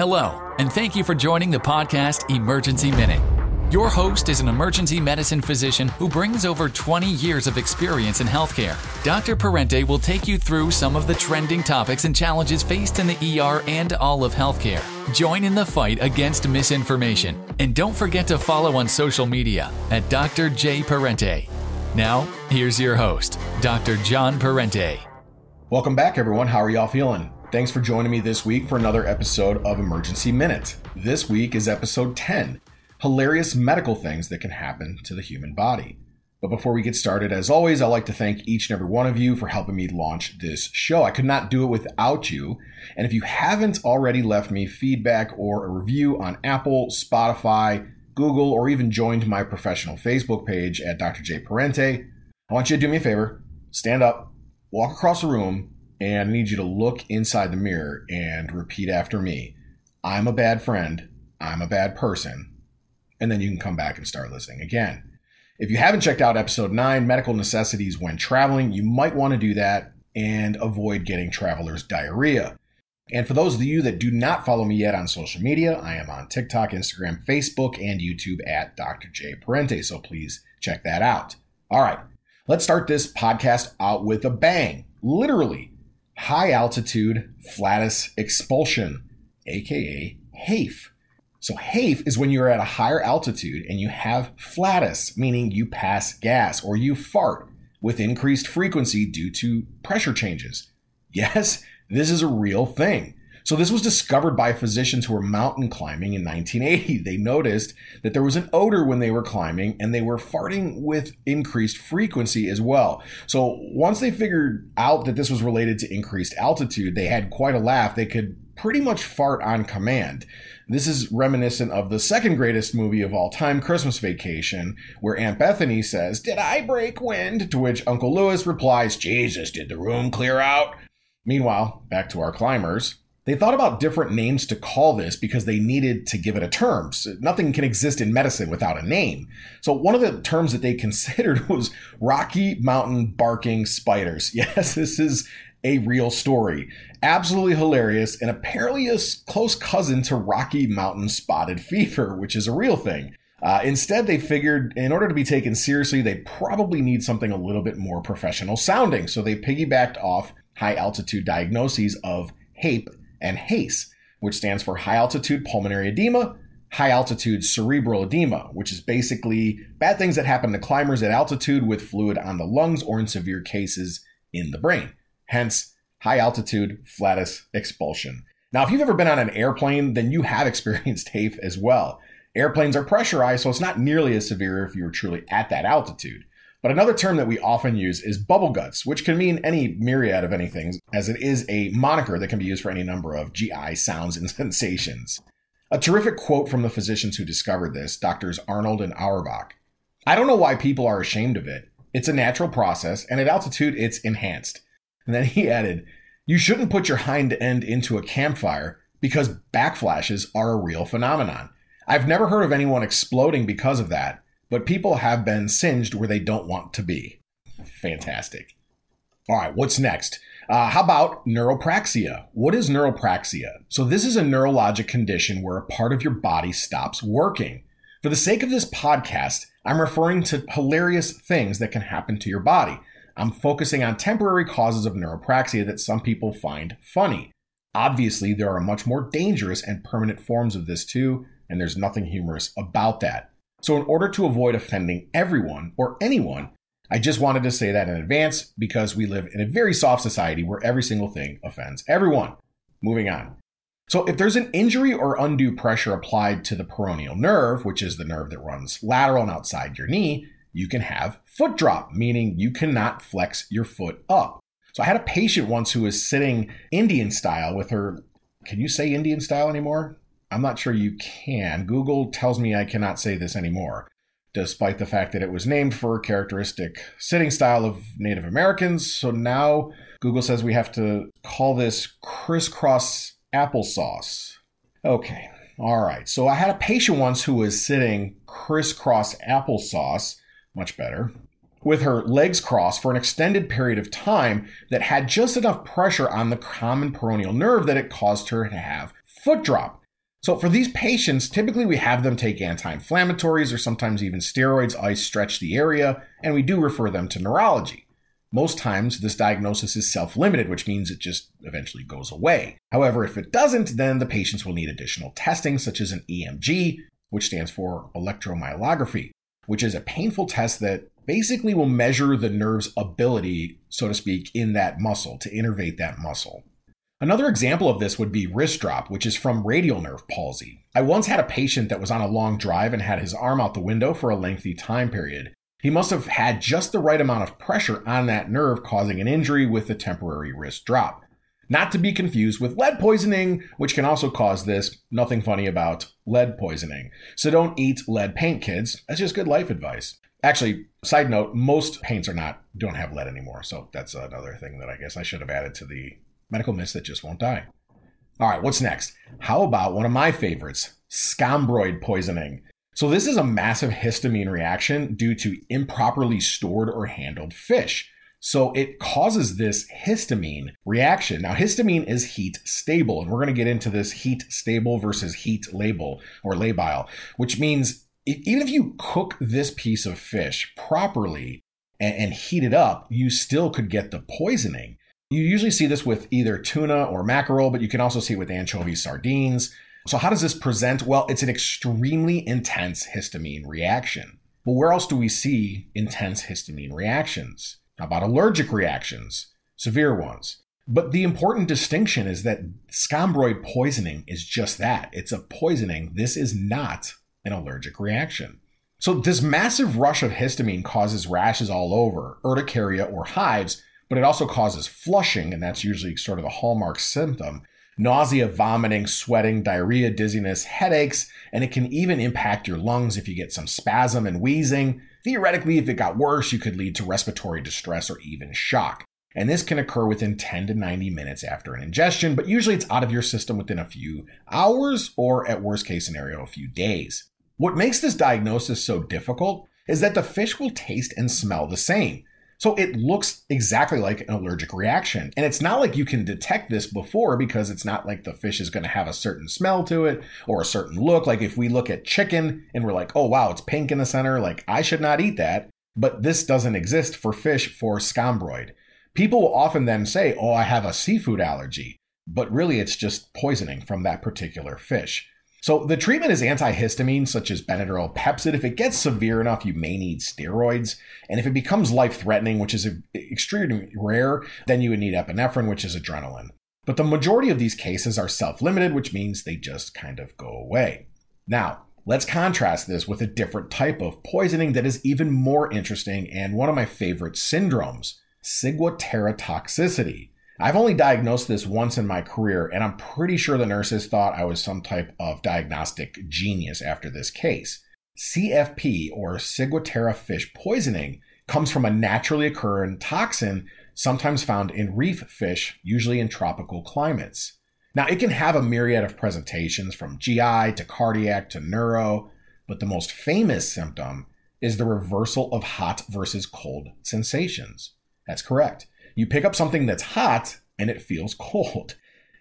Hello, and thank you for joining the podcast Emergency Minute. Your host is an emergency medicine physician who brings over 20 years of experience in healthcare. Dr. Parente will take you through some of the trending topics and challenges faced in the ER and all of healthcare. Join in the fight against misinformation, and don't forget to follow on social media at Dr. J. Parente. Now, here's your host, Dr. John Parente. Welcome back, everyone. How are y'all feeling? Thanks for joining me this week for another episode of Emergency Minute. This week is episode 10 hilarious medical things that can happen to the human body. But before we get started, as always, I'd like to thank each and every one of you for helping me launch this show. I could not do it without you. And if you haven't already left me feedback or a review on Apple, Spotify, Google, or even joined my professional Facebook page at Dr. J. Parente, I want you to do me a favor stand up, walk across the room, and I need you to look inside the mirror and repeat after me I'm a bad friend. I'm a bad person and then you can come back and start listening again. If you haven't checked out episode 9, Medical Necessities When Traveling, you might want to do that and avoid getting traveler's diarrhea. And for those of you that do not follow me yet on social media, I am on TikTok, Instagram, Facebook, and YouTube at Dr. J. Parente, so please check that out. All right, let's start this podcast out with a bang. Literally, high altitude flatus expulsion, aka HAFE. So HAFE is when you're at a higher altitude and you have flatus, meaning you pass gas or you fart with increased frequency due to pressure changes. Yes, this is a real thing. So this was discovered by physicians who were mountain climbing in 1980. They noticed that there was an odor when they were climbing and they were farting with increased frequency as well. So once they figured out that this was related to increased altitude, they had quite a laugh. They could pretty much fart on command. This is reminiscent of the second greatest movie of all time, Christmas Vacation, where Aunt Bethany says, Did I break wind? To which Uncle Lewis replies, Jesus, did the room clear out? Meanwhile, back to our climbers. They thought about different names to call this because they needed to give it a term. Nothing can exist in medicine without a name. So one of the terms that they considered was Rocky Mountain Barking Spiders. Yes, this is a real story. Absolutely hilarious, and apparently a close cousin to Rocky Mountain Spotted Fever, which is a real thing. Uh, instead, they figured in order to be taken seriously, they probably need something a little bit more professional sounding. So they piggybacked off high altitude diagnoses of HAPE and HACE, which stands for high altitude pulmonary edema, high altitude cerebral edema, which is basically bad things that happen to climbers at altitude with fluid on the lungs or in severe cases in the brain hence high altitude flatus expulsion. Now, if you've ever been on an airplane, then you have experienced HAFE as well. Airplanes are pressurized, so it's not nearly as severe if you're truly at that altitude. But another term that we often use is bubble guts, which can mean any myriad of anything, as it is a moniker that can be used for any number of GI sounds and sensations. A terrific quote from the physicians who discovered this, Doctors Arnold and Auerbach. I don't know why people are ashamed of it. It's a natural process, and at altitude, it's enhanced. And then he added, You shouldn't put your hind end into a campfire because backflashes are a real phenomenon. I've never heard of anyone exploding because of that, but people have been singed where they don't want to be. Fantastic. All right, what's next? Uh, how about neuropraxia? What is neuropraxia? So, this is a neurologic condition where a part of your body stops working. For the sake of this podcast, I'm referring to hilarious things that can happen to your body. I'm focusing on temporary causes of neuropraxia that some people find funny. Obviously, there are much more dangerous and permanent forms of this too, and there's nothing humorous about that. So, in order to avoid offending everyone or anyone, I just wanted to say that in advance because we live in a very soft society where every single thing offends everyone. Moving on. So, if there's an injury or undue pressure applied to the peroneal nerve, which is the nerve that runs lateral and outside your knee, you can have foot drop, meaning you cannot flex your foot up. So I had a patient once who was sitting Indian style with her. Can you say Indian style anymore? I'm not sure you can. Google tells me I cannot say this anymore, despite the fact that it was named for a characteristic sitting style of Native Americans. So now Google says we have to call this crisscross applesauce. Okay, all right. So I had a patient once who was sitting crisscross applesauce much better, with her legs crossed for an extended period of time that had just enough pressure on the common peroneal nerve that it caused her to have foot drop. So for these patients, typically we have them take anti-inflammatories or sometimes even steroids, ice stretch the area, and we do refer them to neurology. Most times, this diagnosis is self limited, which means it just eventually goes away. However, if it doesn't, then the patients will need additional testing, such as an EMG, which stands for electromyography, which is a painful test that basically will measure the nerve's ability, so to speak, in that muscle, to innervate that muscle. Another example of this would be wrist drop, which is from radial nerve palsy. I once had a patient that was on a long drive and had his arm out the window for a lengthy time period. He must have had just the right amount of pressure on that nerve, causing an injury with a temporary wrist drop. Not to be confused with lead poisoning, which can also cause this. Nothing funny about lead poisoning. So don't eat lead paint, kids. That's just good life advice. Actually, side note, most paints are not don't have lead anymore. So that's another thing that I guess I should have added to the medical myths that just won't die. All right, what's next? How about one of my favorites, scombroid poisoning? So, this is a massive histamine reaction due to improperly stored or handled fish. So, it causes this histamine reaction. Now, histamine is heat stable, and we're going to get into this heat stable versus heat label or labile, which means even if you cook this piece of fish properly and, and heat it up, you still could get the poisoning. You usually see this with either tuna or mackerel, but you can also see it with anchovy sardines. So, how does this present? Well, it's an extremely intense histamine reaction. But where else do we see intense histamine reactions? How about allergic reactions? Severe ones. But the important distinction is that scombroid poisoning is just that it's a poisoning. This is not an allergic reaction. So, this massive rush of histamine causes rashes all over, urticaria, or hives, but it also causes flushing, and that's usually sort of a hallmark symptom nausea, vomiting, sweating, diarrhea, dizziness, headaches, and it can even impact your lungs if you get some spasm and wheezing. Theoretically, if it got worse, you could lead to respiratory distress or even shock. And this can occur within 10 to 90 minutes after an ingestion, but usually it's out of your system within a few hours or, at worst case scenario, a few days. What makes this diagnosis so difficult is that the fish will taste and smell the same. So it looks exactly like an allergic reaction. And it's not like you can detect this before because it's not like the fish is going to have a certain smell to it or a certain look. Like if we look at chicken and we're like, oh, wow, it's pink in the center, like I should not eat that. But this doesn't exist for fish for scombroid. People will often then say, oh, I have a seafood allergy. But really, it's just poisoning from that particular fish. So the treatment is antihistamine, such as Benadryl Pepcid. If it gets severe enough, you may need steroids. And if it becomes life-threatening, which is extremely rare, then you would need epinephrine, which is adrenaline. But the majority of these cases are self-limited, which means they just kind of go away. Now, let's contrast this with a different type of poisoning that is even more interesting and one of my favorite syndromes, ciguatera toxicity. I've only diagnosed this once in my career, and I'm pretty sure the nurses thought I was some type of diagnostic genius after this case. CFP, or Ciguatera fish poisoning, comes from a naturally occurring toxin sometimes found in reef fish, usually in tropical climates. Now, it can have a myriad of presentations from GI to cardiac to neuro, but the most famous symptom is the reversal of hot versus cold sensations. That's correct. You pick up something that's hot and it feels cold.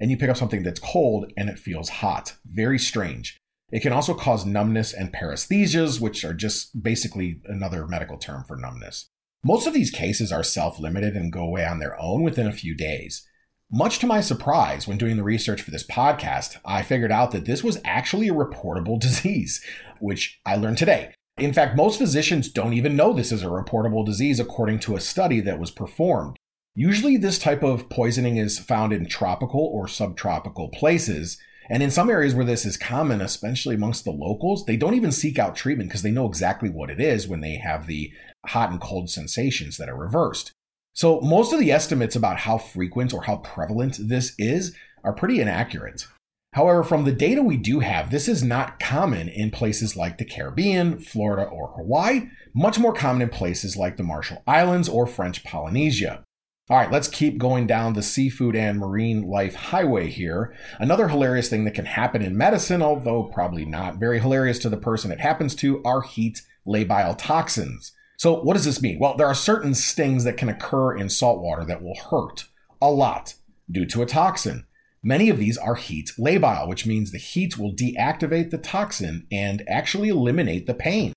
And you pick up something that's cold and it feels hot. Very strange. It can also cause numbness and paresthesias, which are just basically another medical term for numbness. Most of these cases are self limited and go away on their own within a few days. Much to my surprise, when doing the research for this podcast, I figured out that this was actually a reportable disease, which I learned today. In fact, most physicians don't even know this is a reportable disease according to a study that was performed. Usually, this type of poisoning is found in tropical or subtropical places. And in some areas where this is common, especially amongst the locals, they don't even seek out treatment because they know exactly what it is when they have the hot and cold sensations that are reversed. So, most of the estimates about how frequent or how prevalent this is are pretty inaccurate. However, from the data we do have, this is not common in places like the Caribbean, Florida, or Hawaii, much more common in places like the Marshall Islands or French Polynesia. All right, let's keep going down the seafood and marine life highway here. Another hilarious thing that can happen in medicine, although probably not very hilarious to the person it happens to, are heat labile toxins. So, what does this mean? Well, there are certain stings that can occur in salt water that will hurt a lot due to a toxin. Many of these are heat labile, which means the heat will deactivate the toxin and actually eliminate the pain.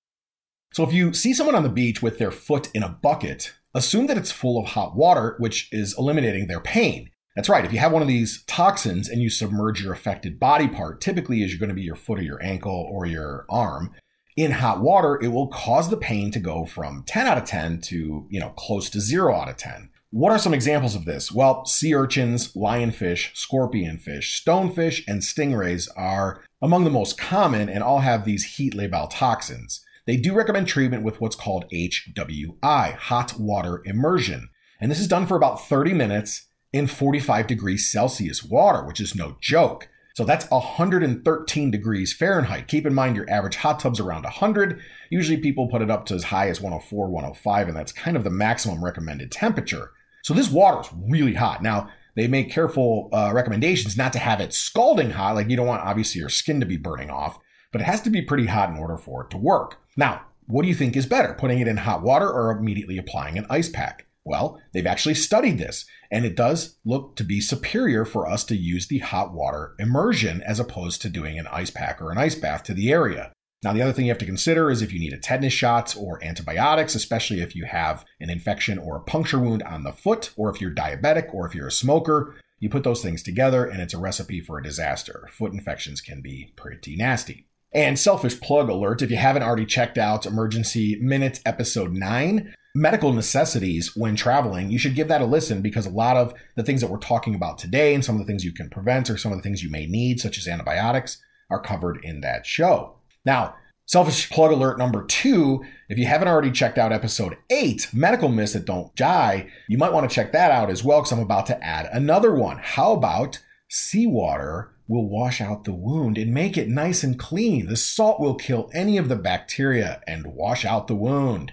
So if you see someone on the beach with their foot in a bucket, assume that it's full of hot water, which is eliminating their pain. That's right. If you have one of these toxins and you submerge your affected body part, typically is you're going to be your foot or your ankle or your arm, in hot water, it will cause the pain to go from 10 out of 10 to, you know, close to 0 out of 10. What are some examples of this? Well, sea urchins, lionfish, scorpionfish, stonefish, and stingrays are among the most common and all have these heat labile toxins. They do recommend treatment with what's called HWI, hot water immersion. And this is done for about 30 minutes in 45 degrees Celsius water, which is no joke. So that's 113 degrees Fahrenheit. Keep in mind your average hot tub's around 100. Usually people put it up to as high as 104, 105, and that's kind of the maximum recommended temperature. So this water is really hot. Now, they make careful uh, recommendations not to have it scalding hot. Like you don't want obviously your skin to be burning off, but it has to be pretty hot in order for it to work. Now, what do you think is better, putting it in hot water or immediately applying an ice pack? Well, they've actually studied this, and it does look to be superior for us to use the hot water immersion as opposed to doing an ice pack or an ice bath to the area. Now, the other thing you have to consider is if you need a tetanus shot or antibiotics, especially if you have an infection or a puncture wound on the foot, or if you're diabetic, or if you're a smoker, you put those things together and it's a recipe for a disaster. Foot infections can be pretty nasty. And selfish plug alert if you haven't already checked out Emergency Minutes Episode 9, medical necessities when traveling, you should give that a listen because a lot of the things that we're talking about today and some of the things you can prevent or some of the things you may need, such as antibiotics, are covered in that show. Now, selfish plug alert number two if you haven't already checked out episode eight, Medical Myths That Don't Die, you might want to check that out as well because I'm about to add another one. How about seawater will wash out the wound and make it nice and clean? The salt will kill any of the bacteria and wash out the wound.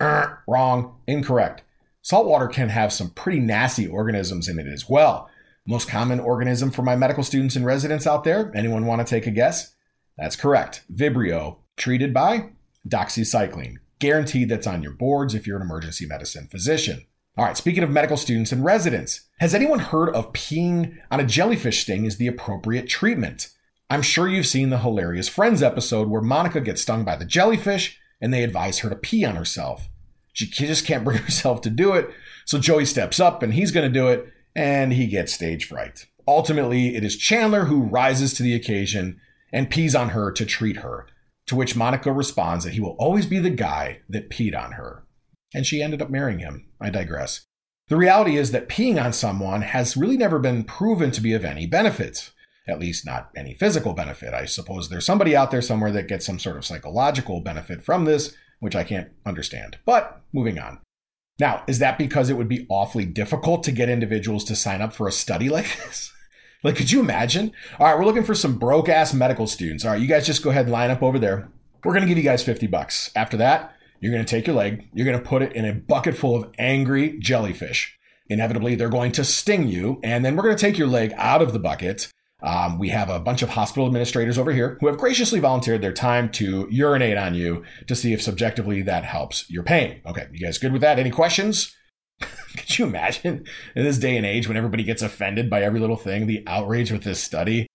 Uh, wrong, incorrect. Salt water can have some pretty nasty organisms in it as well. Most common organism for my medical students and residents out there, anyone want to take a guess? That's correct. Vibrio, treated by doxycycline. Guaranteed that's on your boards if you're an emergency medicine physician. All right, speaking of medical students and residents, has anyone heard of peeing on a jellyfish sting as the appropriate treatment? I'm sure you've seen the hilarious Friends episode where Monica gets stung by the jellyfish and they advise her to pee on herself. She just can't bring herself to do it, so Joey steps up and he's going to do it, and he gets stage fright. Ultimately, it is Chandler who rises to the occasion and pees on her to treat her, to which Monica responds that he will always be the guy that peed on her. And she ended up marrying him. I digress. The reality is that peeing on someone has really never been proven to be of any benefit, at least not any physical benefit. I suppose there's somebody out there somewhere that gets some sort of psychological benefit from this, which I can't understand. But moving on. Now, is that because it would be awfully difficult to get individuals to sign up for a study like this? Like, could you imagine? All right, we're looking for some broke ass medical students. All right, you guys just go ahead and line up over there. We're going to give you guys 50 bucks. After that, you're going to take your leg, you're going to put it in a bucket full of angry jellyfish. Inevitably, they're going to sting you, and then we're going to take your leg out of the bucket. Um, we have a bunch of hospital administrators over here who have graciously volunteered their time to urinate on you to see if subjectively that helps your pain. Okay, you guys good with that? Any questions? Could you imagine in this day and age when everybody gets offended by every little thing, the outrage with this study?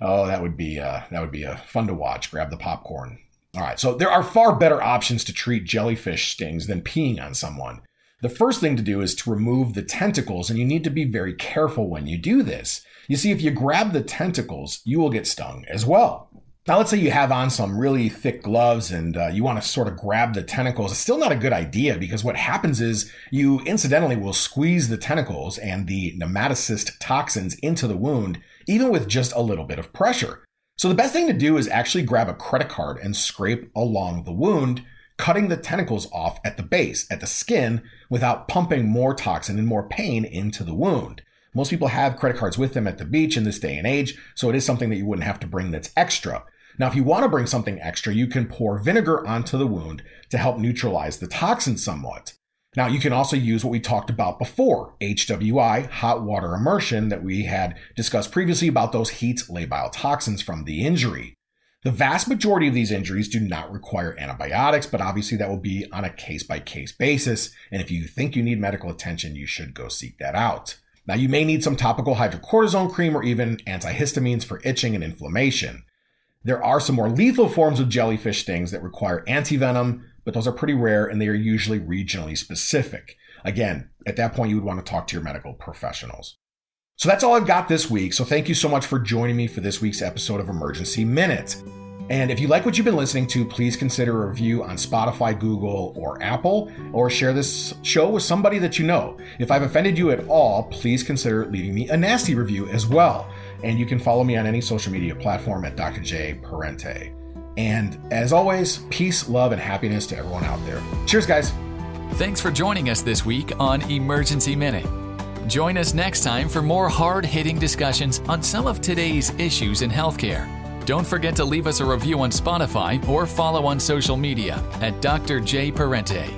Oh, that would be uh, that would be uh, fun to watch. Grab the popcorn. All right, so there are far better options to treat jellyfish stings than peeing on someone. The first thing to do is to remove the tentacles, and you need to be very careful when you do this. You see, if you grab the tentacles, you will get stung as well. Now, let's say you have on some really thick gloves and uh, you want to sort of grab the tentacles. It's still not a good idea because what happens is you incidentally will squeeze the tentacles and the nematocyst toxins into the wound, even with just a little bit of pressure. So, the best thing to do is actually grab a credit card and scrape along the wound, cutting the tentacles off at the base, at the skin, without pumping more toxin and more pain into the wound. Most people have credit cards with them at the beach in this day and age, so it is something that you wouldn't have to bring that's extra. Now, if you want to bring something extra, you can pour vinegar onto the wound to help neutralize the toxin somewhat. Now, you can also use what we talked about before, HWI, hot water immersion, that we had discussed previously about those heat labile toxins from the injury. The vast majority of these injuries do not require antibiotics, but obviously that will be on a case by case basis. And if you think you need medical attention, you should go seek that out. Now, you may need some topical hydrocortisone cream or even antihistamines for itching and inflammation. There are some more lethal forms of jellyfish stings that require antivenom, but those are pretty rare and they are usually regionally specific. Again, at that point, you would want to talk to your medical professionals. So that's all I've got this week. So thank you so much for joining me for this week's episode of Emergency Minute. And if you like what you've been listening to, please consider a review on Spotify, Google, or Apple, or share this show with somebody that you know. If I've offended you at all, please consider leaving me a nasty review as well. And you can follow me on any social media platform at Dr. J Parente. And as always, peace, love, and happiness to everyone out there. Cheers, guys. Thanks for joining us this week on Emergency Minute. Join us next time for more hard hitting discussions on some of today's issues in healthcare. Don't forget to leave us a review on Spotify or follow on social media at Dr. J Parente.